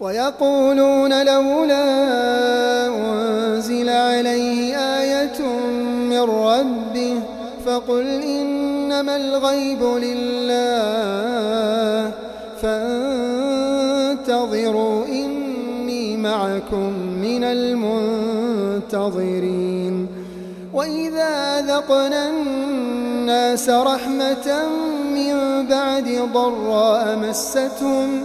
ويقولون لولا أنزل عليه آية من ربه فقل إنما الغيب لله فانتظروا إني معكم من المنتظرين وإذا ذقنا الناس رحمة من بعد ضراء مستهم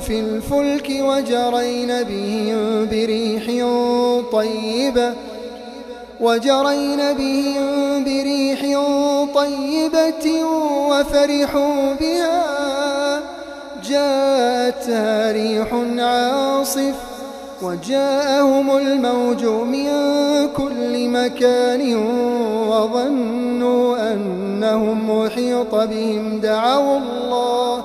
في الفلك وجرين بهم بريح طيبة وجرين بهم بريح طيبة وفرحوا بها. جاءتها ريح عاصف وجاءهم الموج من كل مكان وظنوا أنهم محيط بهم. دعوا الله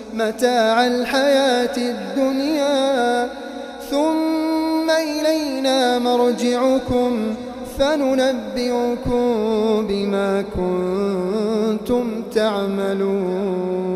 متاع الحياة الدنيا ثم إلينا مرجعكم فننبئكم بما كنتم تعملون.